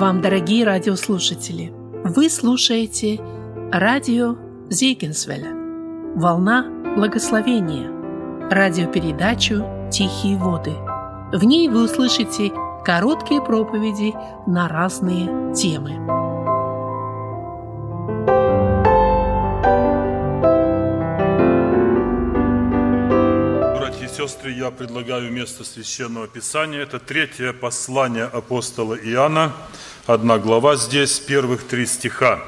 вам, дорогие радиослушатели! Вы слушаете радио Зейгенсвеля «Волна благословения» радиопередачу «Тихие воды». В ней вы услышите короткие проповеди на разные темы. Братья и сестры, я предлагаю место Священного Писания. Это третье послание апостола Иоанна, одна глава здесь, первых три стиха.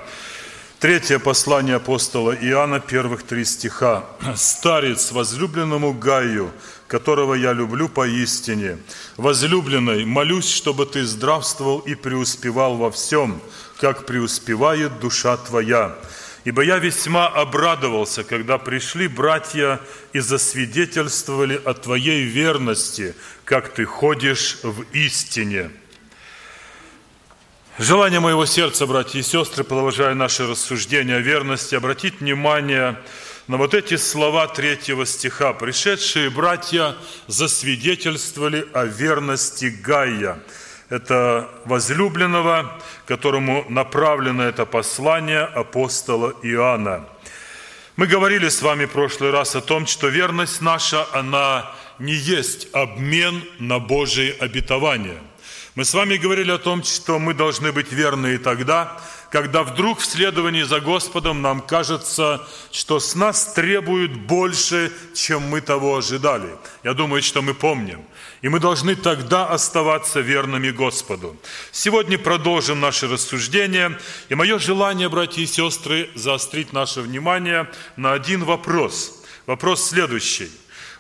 Третье послание апостола Иоанна, первых три стиха. «Старец возлюбленному Гаю, которого я люблю поистине, возлюбленной, молюсь, чтобы ты здравствовал и преуспевал во всем, как преуспевает душа твоя. Ибо я весьма обрадовался, когда пришли братья и засвидетельствовали о твоей верности, как ты ходишь в истине». Желание моего сердца, братья и сестры, продолжая наши рассуждения о верности, обратить внимание на вот эти слова третьего стиха. «Пришедшие братья засвидетельствовали о верности Гая». Это возлюбленного, которому направлено это послание апостола Иоанна. Мы говорили с вами в прошлый раз о том, что верность наша, она не есть обмен на Божие обетование – мы с вами говорили о том, что мы должны быть верны и тогда, когда вдруг в следовании за Господом нам кажется, что с нас требуют больше, чем мы того ожидали. Я думаю, что мы помним. И мы должны тогда оставаться верными Господу. Сегодня продолжим наше рассуждение. И мое желание, братья и сестры, заострить наше внимание на один вопрос. Вопрос следующий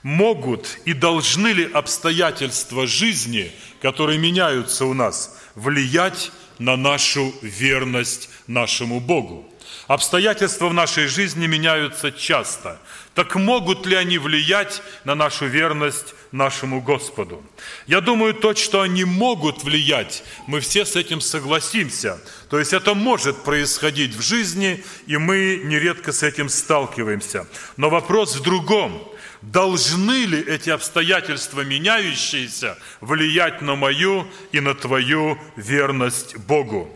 могут и должны ли обстоятельства жизни, которые меняются у нас, влиять на нашу верность нашему Богу? Обстоятельства в нашей жизни меняются часто. Так могут ли они влиять на нашу верность нашему Господу? Я думаю, то, что они могут влиять, мы все с этим согласимся. То есть это может происходить в жизни, и мы нередко с этим сталкиваемся. Но вопрос в другом – должны ли эти обстоятельства меняющиеся влиять на мою и на твою верность Богу?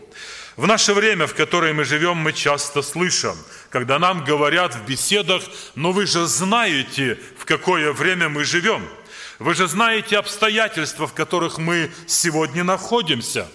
В наше время, в которое мы живем, мы часто слышим, когда нам говорят в беседах, но вы же знаете, в какое время мы живем. Вы же знаете обстоятельства, в которых мы сегодня находимся.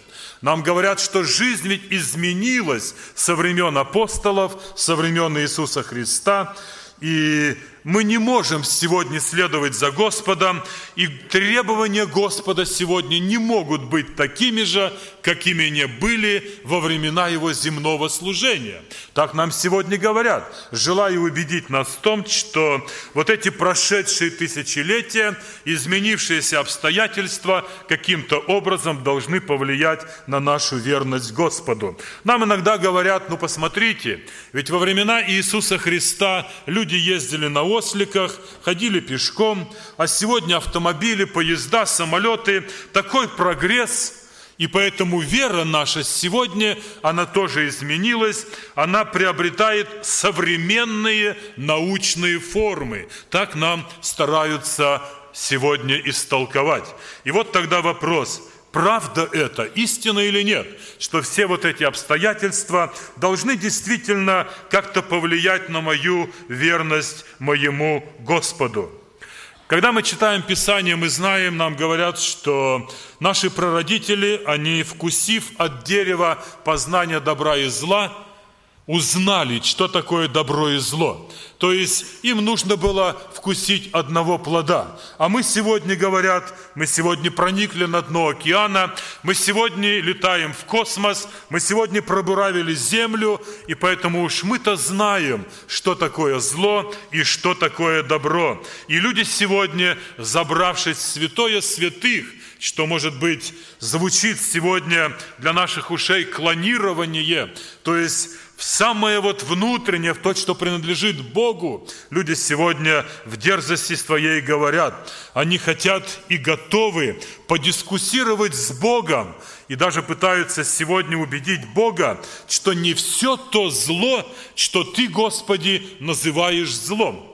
Нам говорят, что жизнь ведь изменилась со времен апостолов, со времен Иисуса Христа. И мы не можем сегодня следовать за Господом, и требования Господа сегодня не могут быть такими же, какими не были во времена Его земного служения. Так нам сегодня говорят. Желаю убедить нас в том, что вот эти прошедшие тысячелетия, изменившиеся обстоятельства каким-то образом должны повлиять на нашу верность Господу. Нам иногда говорят, ну посмотрите, ведь во времена Иисуса Христа люди ездили на осликах, ходили пешком, а сегодня автомобили, поезда, самолеты, такой прогресс – и поэтому вера наша сегодня, она тоже изменилась, она приобретает современные научные формы. Так нам стараются сегодня истолковать. И вот тогда вопрос, правда это, истина или нет, что все вот эти обстоятельства должны действительно как-то повлиять на мою верность моему Господу. Когда мы читаем Писание, мы знаем, нам говорят, что наши прародители, они, вкусив от дерева познания добра и зла, узнали, что такое добро и зло. То есть им нужно было вкусить одного плода. А мы сегодня, говорят, мы сегодня проникли на дно океана, мы сегодня летаем в космос, мы сегодня пробуравили землю, и поэтому уж мы-то знаем, что такое зло и что такое добро. И люди сегодня, забравшись в святое святых, что, может быть, звучит сегодня для наших ушей клонирование, то есть самое вот внутреннее, в то, что принадлежит Богу. Люди сегодня в дерзости своей говорят, они хотят и готовы подискуссировать с Богом, и даже пытаются сегодня убедить Бога, что не все то зло, что Ты, Господи, называешь злом.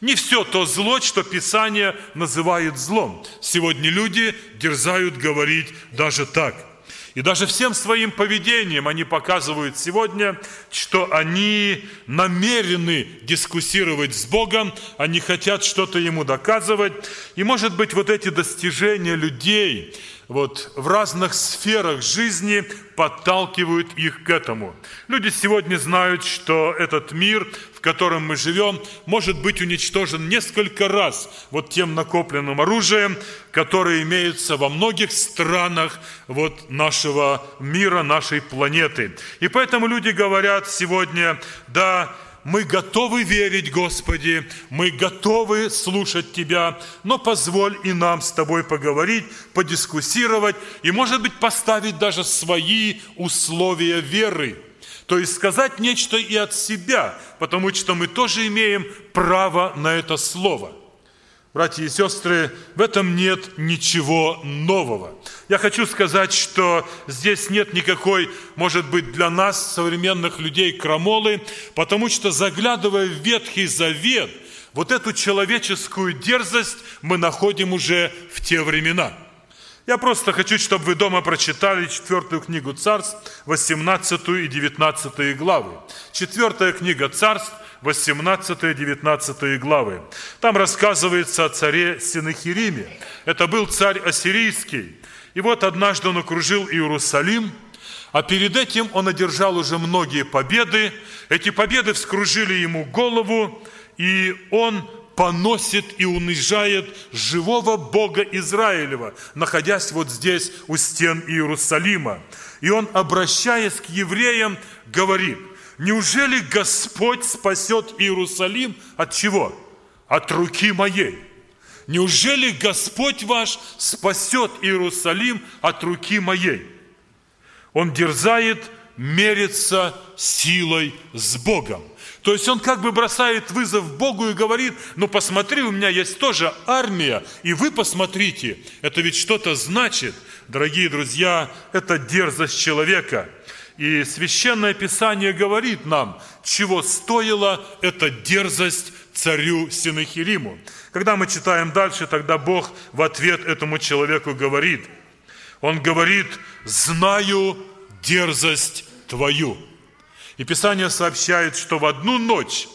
Не все то зло, что Писание называет злом. Сегодня люди дерзают говорить даже так – И даже всем своим поведением они показывают сегодня, что они намерены дискуссировать с Богом, они хотят что-то Ему доказывать. И, может быть, вот эти достижения людей, вот, в разных сферах жизни подталкивают их к этому. Люди сегодня знают, что этот мир, в котором мы живем, может быть уничтожен несколько раз вот тем накопленным оружием, которое имеется во многих странах вот нашего мира, нашей планеты. И поэтому люди говорят сегодня, да, мы готовы верить, Господи, мы готовы слушать Тебя, но позволь и нам с Тобой поговорить, подискуссировать и, может быть, поставить даже свои условия веры. То есть сказать нечто и от себя, потому что мы тоже имеем право на это слово – Братья и сестры, в этом нет ничего нового. Я хочу сказать, что здесь нет никакой, может быть, для нас, современных людей, крамолы, потому что, заглядывая в Ветхий Завет, вот эту человеческую дерзость мы находим уже в те времена. Я просто хочу, чтобы вы дома прочитали четвертую книгу Царств, 18 и 19 главы. Четвертая книга Царств, 18-19 главы. Там рассказывается о царе Синахириме. Это был царь ассирийский. И вот однажды он окружил Иерусалим, а перед этим он одержал уже многие победы. Эти победы вскружили ему голову, и он поносит и унижает живого Бога Израилева, находясь вот здесь у стен Иерусалима. И он, обращаясь к евреям, говорит – Неужели Господь спасет Иерусалим от чего? От руки моей. Неужели Господь ваш спасет Иерусалим от руки моей? Он дерзает мериться силой с Богом. То есть он как бы бросает вызов Богу и говорит, ну посмотри, у меня есть тоже армия, и вы посмотрите, это ведь что-то значит. Дорогие друзья, это дерзость человека – и Священное Писание говорит нам, чего стоила эта дерзость царю Синахириму. Когда мы читаем дальше, тогда Бог в ответ этому человеку говорит, Он говорит, знаю дерзость твою. И Писание сообщает, что в одну ночь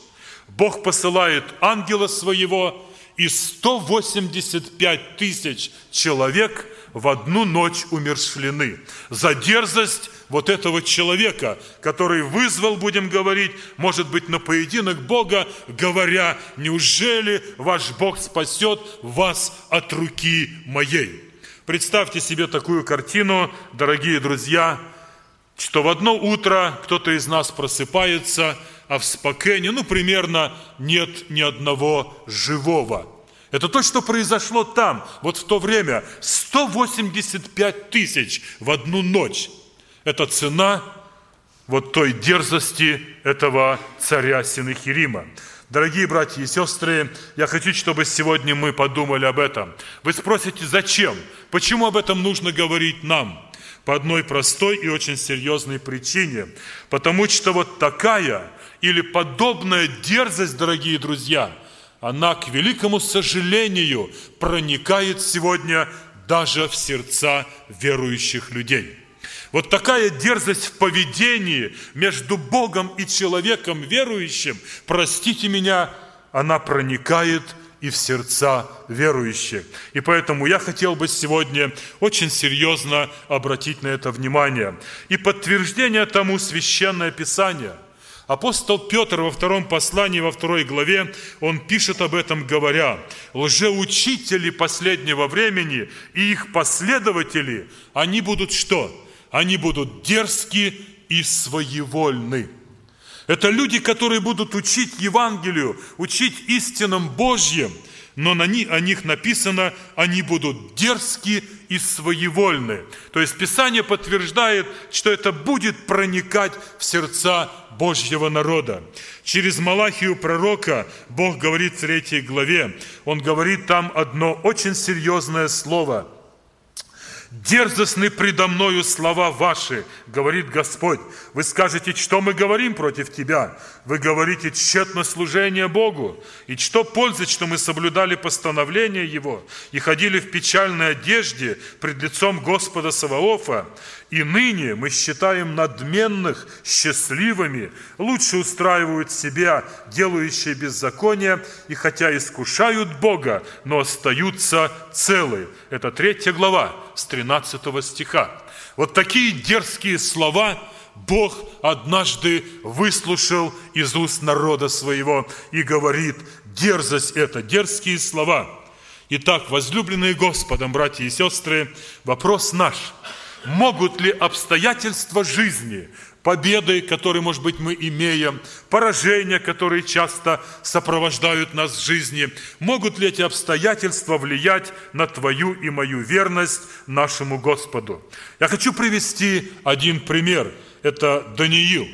Бог посылает ангела своего, и 185 тысяч человек в одну ночь умершлены за дерзость вот этого человека, который вызвал, будем говорить, может быть, на поединок Бога, говоря, неужели ваш Бог спасет вас от руки моей? Представьте себе такую картину, дорогие друзья, что в одно утро кто-то из нас просыпается, а в Спокене, ну, примерно нет ни одного живого – это то, что произошло там, вот в то время. 185 тысяч в одну ночь. Это цена вот той дерзости этого царя Синахирима. Дорогие братья и сестры, я хочу, чтобы сегодня мы подумали об этом. Вы спросите, зачем? Почему об этом нужно говорить нам? По одной простой и очень серьезной причине. Потому что вот такая или подобная дерзость, дорогие друзья, она, к великому сожалению, проникает сегодня даже в сердца верующих людей. Вот такая дерзость в поведении между Богом и человеком верующим, простите меня, она проникает и в сердца верующих. И поэтому я хотел бы сегодня очень серьезно обратить на это внимание. И подтверждение тому Священное Писание – Апостол Петр во втором послании, во второй главе, он пишет об этом, говоря, лжеучители последнего времени и их последователи, они будут что? они будут дерзки и своевольны. Это люди, которые будут учить Евангелию, учить истинам Божьим, но на них, о них написано, они будут дерзки и своевольны. То есть Писание подтверждает, что это будет проникать в сердца Божьего народа. Через Малахию пророка Бог говорит в третьей главе, Он говорит там одно очень серьезное слово – Дерзостны предо мною слова ваши, говорит Господь. Вы скажете, что мы говорим против тебя? Вы говорите, тщетно служение Богу. И что пользы, что мы соблюдали постановление Его и ходили в печальной одежде пред лицом Господа Саваофа? И ныне мы считаем надменных счастливыми, лучше устраивают себя, делающие беззаконие, и хотя искушают Бога, но остаются целы. Это третья глава с 13 стиха. Вот такие дерзкие слова Бог однажды выслушал из уст народа своего и говорит, дерзость это, дерзкие слова. Итак, возлюбленные Господом, братья и сестры, вопрос наш – могут ли обстоятельства жизни, победы, которые, может быть, мы имеем, поражения, которые часто сопровождают нас в жизни, могут ли эти обстоятельства влиять на твою и мою верность нашему Господу? Я хочу привести один пример. Это Даниил.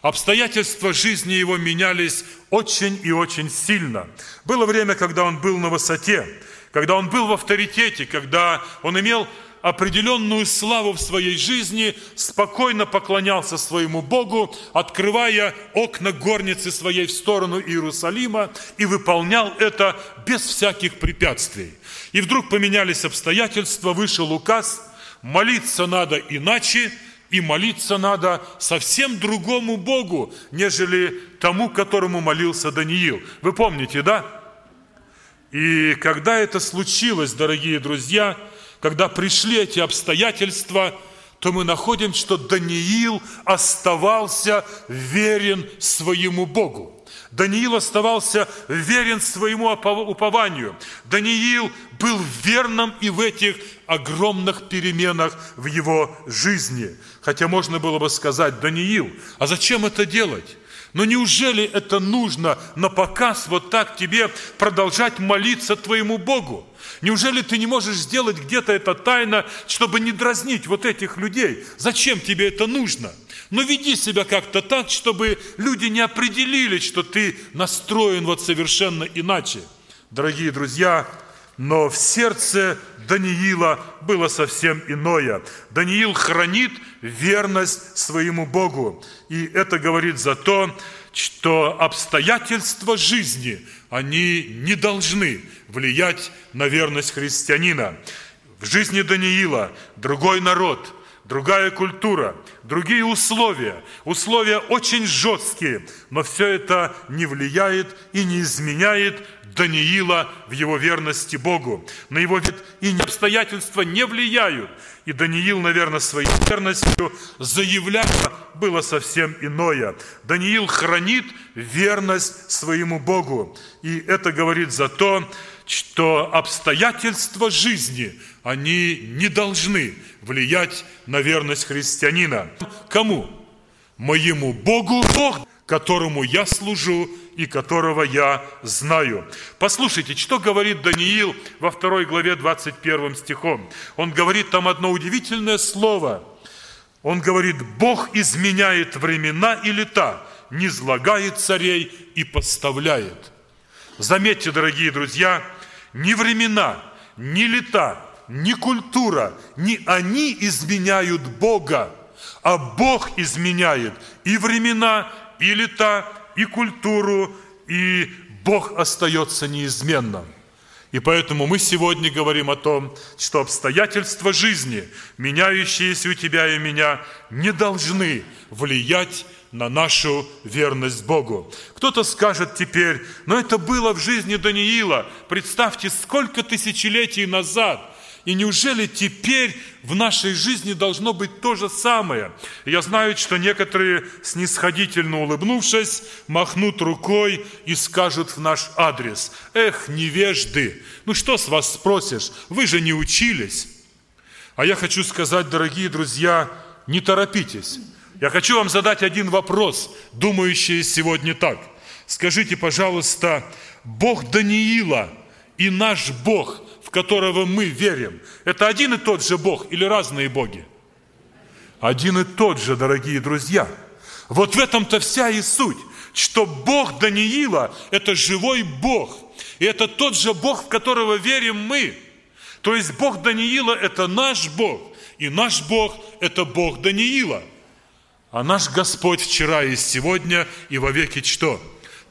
Обстоятельства жизни его менялись очень и очень сильно. Было время, когда он был на высоте, когда он был в авторитете, когда он имел определенную славу в своей жизни, спокойно поклонялся своему Богу, открывая окна горницы своей в сторону Иерусалима и выполнял это без всяких препятствий. И вдруг поменялись обстоятельства, вышел указ, молиться надо иначе, и молиться надо совсем другому Богу, нежели тому, которому молился Даниил. Вы помните, да? И когда это случилось, дорогие друзья, когда пришли эти обстоятельства, то мы находим, что Даниил оставался верен своему Богу. Даниил оставался верен своему упованию. Даниил был верным и в этих огромных переменах в его жизни. Хотя можно было бы сказать, Даниил, а зачем это делать? Но неужели это нужно на показ вот так тебе продолжать молиться твоему Богу? Неужели ты не можешь сделать где-то это тайно, чтобы не дразнить вот этих людей? Зачем тебе это нужно? Но веди себя как-то так, чтобы люди не определили, что ты настроен вот совершенно иначе. Дорогие друзья, но в сердце Даниила было совсем иное. Даниил хранит верность своему Богу. И это говорит за то, что обстоятельства жизни, они не должны влиять на верность христианина. В жизни Даниила другой народ, другая культура, другие условия. Условия очень жесткие, но все это не влияет и не изменяет Даниила в его верности Богу. На его вид и обстоятельства не влияют. И Даниил, наверное, своей верностью заявляя было совсем иное. Даниил хранит верность своему Богу. И это говорит за то, что обстоятельства жизни, они не должны влиять на верность христианина. Кому? Моему Богу, Бог, которому я служу и которого я знаю. Послушайте, что говорит Даниил во второй главе 21 стихом. Он говорит там одно удивительное слово. Он говорит, Бог изменяет времена и лета, не злагает царей и поставляет. Заметьте, дорогие друзья, ни времена, ни лета, ни культура, ни они изменяют Бога, а Бог изменяет и времена, и лета, и культуру, и Бог остается неизменным. И поэтому мы сегодня говорим о том, что обстоятельства жизни, меняющиеся у тебя и меня, не должны влиять на нашу верность Богу. Кто-то скажет теперь, но это было в жизни Даниила. Представьте, сколько тысячелетий назад – и неужели теперь в нашей жизни должно быть то же самое? Я знаю, что некоторые, снисходительно улыбнувшись, махнут рукой и скажут в наш адрес, «Эх, невежды, ну что с вас спросишь, вы же не учились». А я хочу сказать, дорогие друзья, не торопитесь. Я хочу вам задать один вопрос, думающий сегодня так. Скажите, пожалуйста, Бог Даниила и наш Бог – которого мы верим, это один и тот же Бог или разные боги? Один и тот же, дорогие друзья. Вот в этом-то вся и суть, что Бог Даниила – это живой Бог. И это тот же Бог, в которого верим мы. То есть Бог Даниила – это наш Бог, и наш Бог – это Бог Даниила. А наш Господь вчера и сегодня, и во веки что?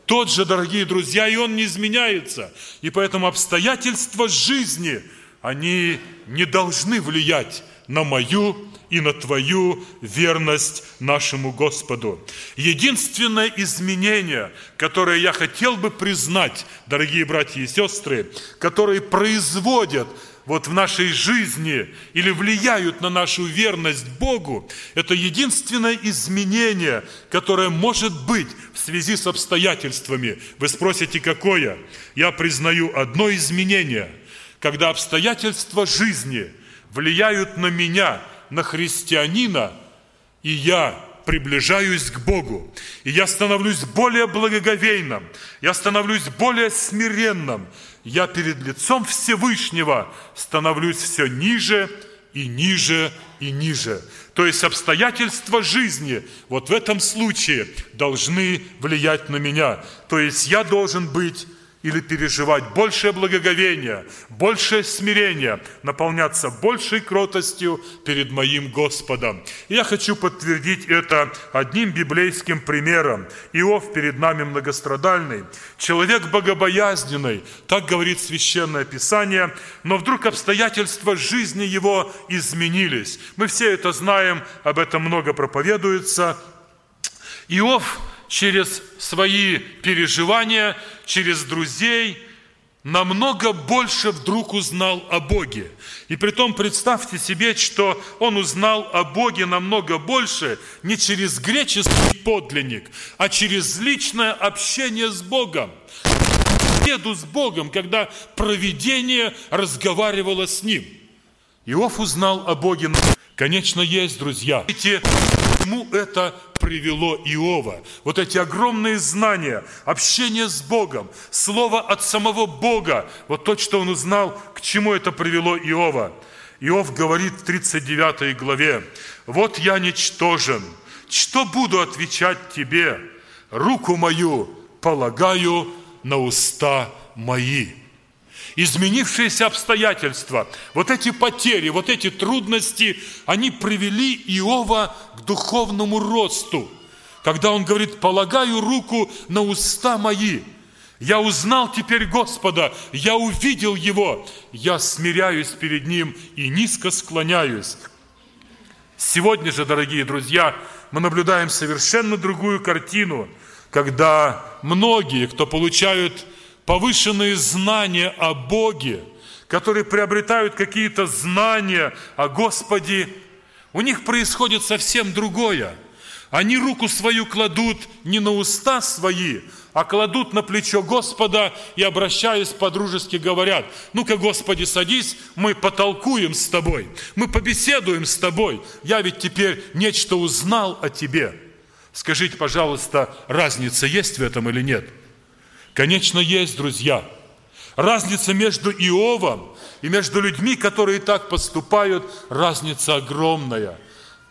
Тот же, дорогие друзья, и Он не изменяется. И поэтому обстоятельства жизни, они не должны влиять на мою и на Твою верность нашему Господу. Единственное изменение, которое я хотел бы признать, дорогие братья и сестры, которые производят вот в нашей жизни или влияют на нашу верность Богу, это единственное изменение, которое может быть в связи с обстоятельствами. Вы спросите, какое? Я признаю одно изменение, когда обстоятельства жизни влияют на меня – на христианина, и я приближаюсь к Богу, и я становлюсь более благоговейным, я становлюсь более смиренным, я перед лицом Всевышнего становлюсь все ниже и ниже и ниже. То есть обстоятельства жизни вот в этом случае должны влиять на меня. То есть я должен быть или переживать большее благоговение, большее смирение, наполняться большей кротостью перед моим Господом. И я хочу подтвердить это одним библейским примером. Иов перед нами многострадальный, человек богобоязненный, так говорит Священное Писание, но вдруг обстоятельства жизни его изменились. Мы все это знаем, об этом много проповедуется. Иов через свои переживания, через друзей, намного больше вдруг узнал о Боге. И при том представьте себе, что он узнал о Боге намного больше не через греческий подлинник, а через личное общение с Богом. Деду с Богом, когда провидение разговаривало с ним. Иов узнал о Боге. Конечно, есть, друзья. Ему это привело Иова. Вот эти огромные знания, общение с Богом, слово от самого Бога, вот то, что он узнал, к чему это привело Иова. Иов говорит в 39 главе, «Вот я ничтожен, что буду отвечать тебе? Руку мою полагаю на уста мои» изменившиеся обстоятельства, вот эти потери, вот эти трудности, они привели Иова к духовному росту. Когда он говорит, полагаю руку на уста мои, я узнал теперь Господа, я увидел Его, я смиряюсь перед Ним и низко склоняюсь. Сегодня же, дорогие друзья, мы наблюдаем совершенно другую картину, когда многие, кто получают повышенные знания о Боге, которые приобретают какие-то знания о Господе, у них происходит совсем другое. Они руку свою кладут не на уста свои, а кладут на плечо Господа и, обращаясь по-дружески, говорят, ну-ка, Господи, садись, мы потолкуем с Тобой, мы побеседуем с Тобой, я ведь теперь нечто узнал о Тебе. Скажите, пожалуйста, разница есть в этом или нет? – Конечно, есть, друзья. Разница между Иовом и между людьми, которые так поступают, разница огромная.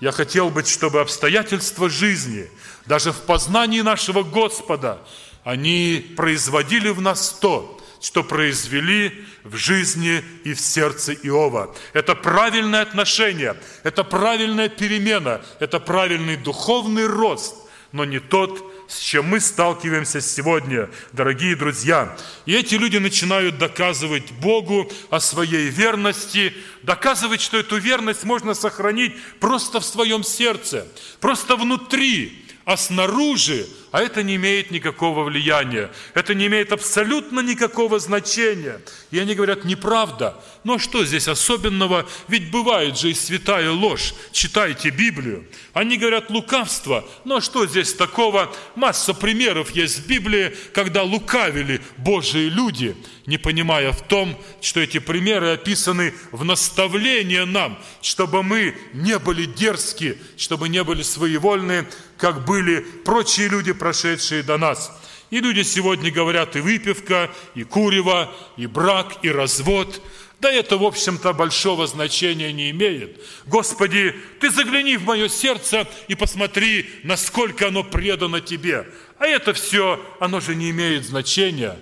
Я хотел бы, чтобы обстоятельства жизни, даже в познании нашего Господа, они производили в нас то, что произвели в жизни и в сердце Иова. Это правильное отношение, это правильная перемена, это правильный духовный рост, но не тот, с чем мы сталкиваемся сегодня, дорогие друзья. И эти люди начинают доказывать Богу о своей верности, доказывать, что эту верность можно сохранить просто в своем сердце, просто внутри, а снаружи, а это не имеет никакого влияния, это не имеет абсолютно никакого значения. И они говорят, неправда. Ну а что здесь особенного? Ведь бывает же и святая ложь. Читайте Библию. Они говорят, лукавство. Ну а что здесь такого? Масса примеров есть в Библии, когда лукавили Божьи люди, не понимая в том, что эти примеры описаны в наставление нам, чтобы мы не были дерзки, чтобы не были своевольны, как были прочие люди, прошедшие до нас. И люди сегодня говорят и выпивка, и курево, и брак, и развод – да это, в общем-то, большого значения не имеет. Господи, Ты загляни в мое сердце и посмотри, насколько оно предано Тебе. А это все, оно же не имеет значения.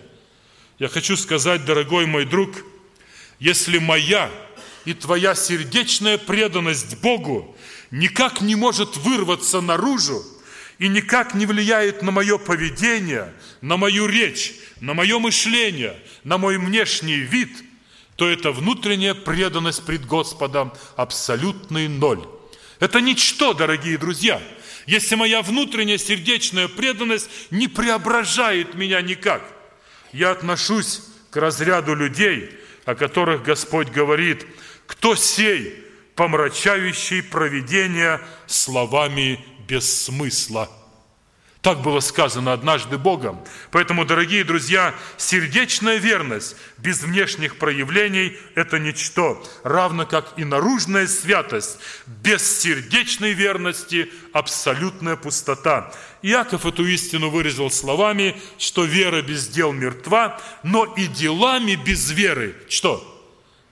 Я хочу сказать, дорогой мой друг, если моя и твоя сердечная преданность Богу никак не может вырваться наружу и никак не влияет на мое поведение, на мою речь, на мое мышление, на мой внешний вид, то это внутренняя преданность пред Господом абсолютный ноль. Это ничто, дорогие друзья, если моя внутренняя сердечная преданность не преображает меня никак. Я отношусь к разряду людей, о которых Господь говорит, кто сей, помрачающий провидение словами без смысла. Так было сказано однажды Богом. Поэтому, дорогие друзья, сердечная верность без внешних проявлений – это ничто, равно как и наружная святость без сердечной верности – абсолютная пустота. Иаков эту истину выразил словами, что вера без дел мертва, но и делами без веры – что?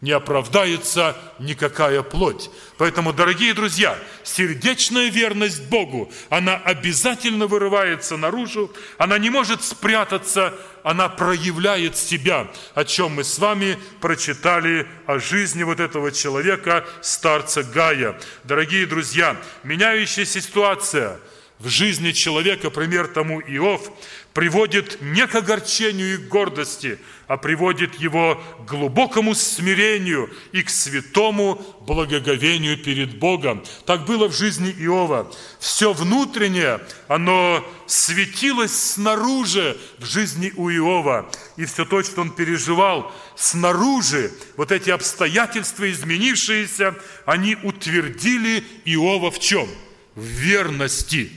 Не оправдается никакая плоть. Поэтому, дорогие друзья, сердечная верность Богу, она обязательно вырывается наружу, она не может спрятаться, она проявляет себя, о чем мы с вами прочитали о жизни вот этого человека, старца Гая. Дорогие друзья, меняющаяся ситуация в жизни человека, пример тому Иов, приводит не к огорчению и гордости, а приводит его к глубокому смирению и к святому благоговению перед Богом. Так было в жизни Иова. Все внутреннее, оно светилось снаружи в жизни у Иова. И все то, что он переживал снаружи, вот эти обстоятельства изменившиеся, они утвердили Иова в чем? В верности.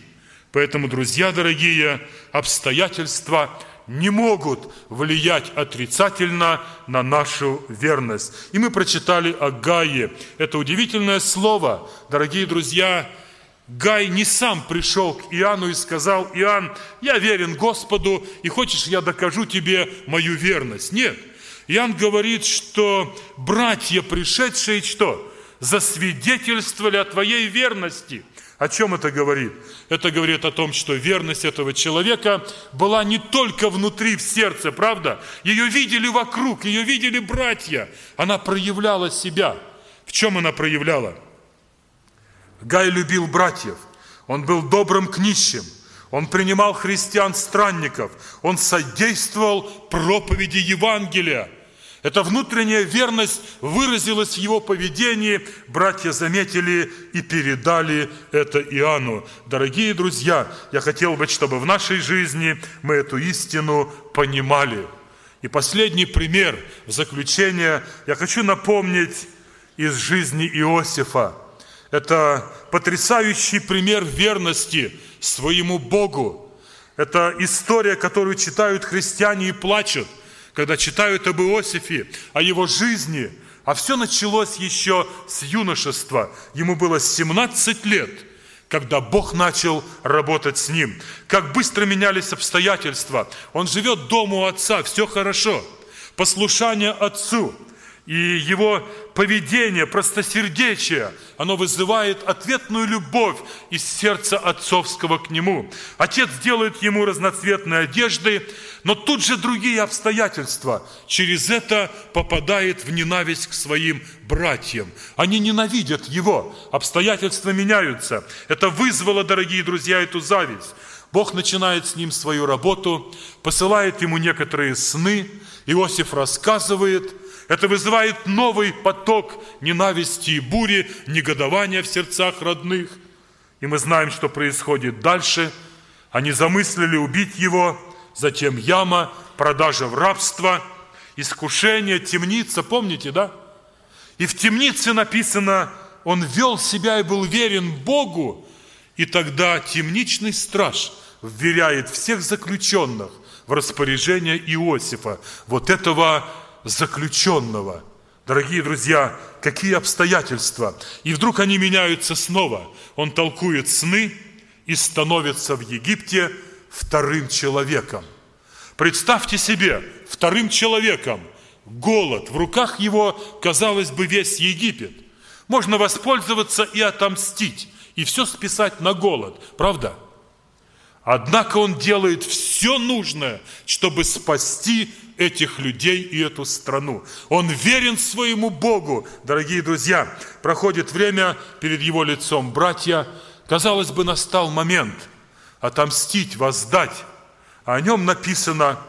Поэтому, друзья дорогие, обстоятельства не могут влиять отрицательно на нашу верность. И мы прочитали о Гае. Это удивительное слово, дорогие друзья. Гай не сам пришел к Иоанну и сказал, Иоанн, я верен Господу, и хочешь, я докажу тебе мою верность. Нет. Иоанн говорит, что братья, пришедшие, что? Засвидетельствовали о твоей верности – о чем это говорит? Это говорит о том, что верность этого человека была не только внутри, в сердце, правда? Ее видели вокруг, ее видели братья. Она проявляла себя. В чем она проявляла? Гай любил братьев. Он был добрым к нищим. Он принимал христиан-странников. Он содействовал проповеди Евангелия – эта внутренняя верность выразилась в его поведении. Братья заметили и передали это Иоанну. Дорогие друзья, я хотел бы, чтобы в нашей жизни мы эту истину понимали. И последний пример в заключение я хочу напомнить из жизни Иосифа. Это потрясающий пример верности своему Богу. Это история, которую читают христиане и плачут – когда читают об Иосифе, о его жизни, а все началось еще с юношества. Ему было 17 лет, когда Бог начал работать с ним. Как быстро менялись обстоятельства. Он живет дома у отца, все хорошо. Послушание отцу – и его поведение, простосердечие, оно вызывает ответную любовь из сердца отцовского к нему. Отец делает ему разноцветные одежды, но тут же другие обстоятельства. Через это попадает в ненависть к своим братьям. Они ненавидят его, обстоятельства меняются. Это вызвало, дорогие друзья, эту зависть. Бог начинает с ним свою работу, посылает ему некоторые сны. Иосиф рассказывает – это вызывает новый поток ненависти и бури, негодования в сердцах родных. И мы знаем, что происходит дальше. Они замыслили убить его, затем яма, продажа в рабство, искушение, темница, помните, да? И в темнице написано, он вел себя и был верен Богу, и тогда темничный страж вверяет всех заключенных в распоряжение Иосифа, вот этого заключенного. Дорогие друзья, какие обстоятельства. И вдруг они меняются снова. Он толкует сны и становится в Египте вторым человеком. Представьте себе, вторым человеком, голод, в руках его, казалось бы, весь Египет. Можно воспользоваться и отомстить, и все списать на голод, правда? Однако он делает все нужное, чтобы спасти этих людей и эту страну. Он верен своему Богу. Дорогие друзья, проходит время перед Его лицом. Братья, казалось бы, настал момент отомстить, воздать. А о нем написано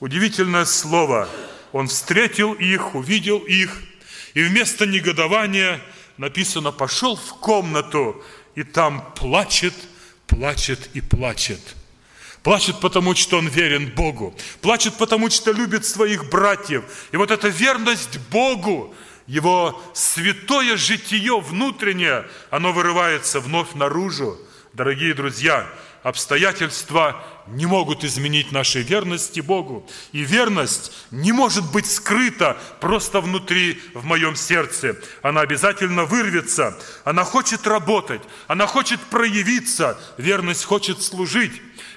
удивительное слово. Он встретил их, увидел их, и вместо негодования написано, пошел в комнату, и там плачет, плачет и плачет – Плачет, потому что он верен Богу. Плачет, потому что любит своих братьев. И вот эта верность Богу, его святое житие внутреннее, оно вырывается вновь наружу. Дорогие друзья, обстоятельства не могут изменить нашей верности Богу. И верность не может быть скрыта просто внутри, в моем сердце. Она обязательно вырвется. Она хочет работать. Она хочет проявиться. Верность хочет служить.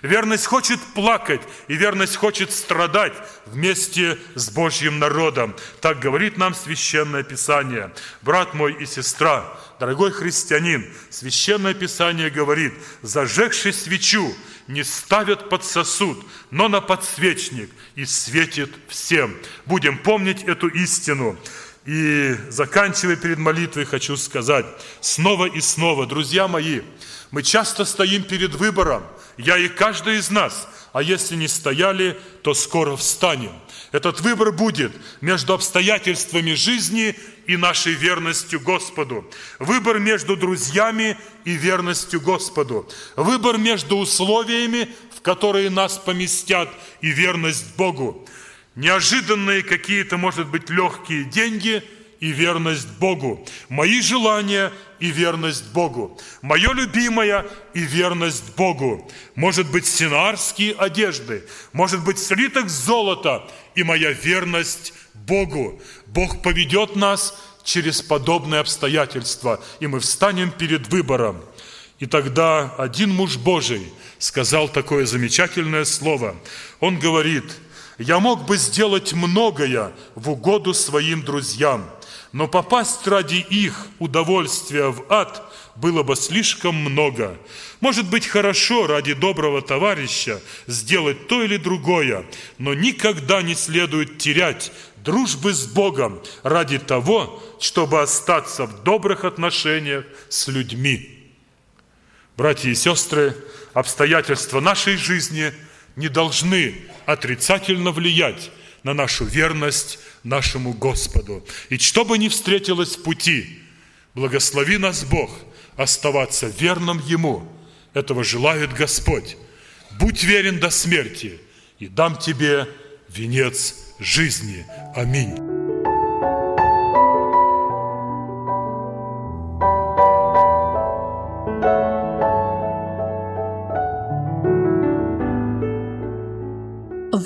Верность хочет плакать, и верность хочет страдать вместе с Божьим народом. Так говорит нам Священное Писание. Брат мой и сестра, дорогой христианин, Священное Писание говорит, зажегший свечу не ставят под сосуд, но на подсвечник и светит всем. Будем помнить эту истину. И заканчивая перед молитвой, хочу сказать снова и снова, друзья мои, мы часто стоим перед выбором – я и каждый из нас, а если не стояли, то скоро встанем. Этот выбор будет между обстоятельствами жизни и нашей верностью Господу. Выбор между друзьями и верностью Господу. Выбор между условиями, в которые нас поместят, и верность Богу. Неожиданные какие-то, может быть, легкие деньги – и верность Богу. Мои желания и верность Богу. Мое любимое и верность Богу. Может быть, синарские одежды, может быть, слиток золота и моя верность Богу. Бог поведет нас через подобные обстоятельства, и мы встанем перед выбором. И тогда один муж Божий сказал такое замечательное слово. Он говорит, «Я мог бы сделать многое в угоду своим друзьям, но попасть ради их удовольствия в ад было бы слишком много. Может быть, хорошо ради доброго товарища сделать то или другое, но никогда не следует терять дружбы с Богом ради того, чтобы остаться в добрых отношениях с людьми. Братья и сестры, обстоятельства нашей жизни не должны отрицательно влиять на нашу верность нашему Господу. И что бы ни встретилось в пути, благослови нас Бог оставаться верным Ему. Этого желает Господь. Будь верен до смерти, и дам тебе венец жизни. Аминь.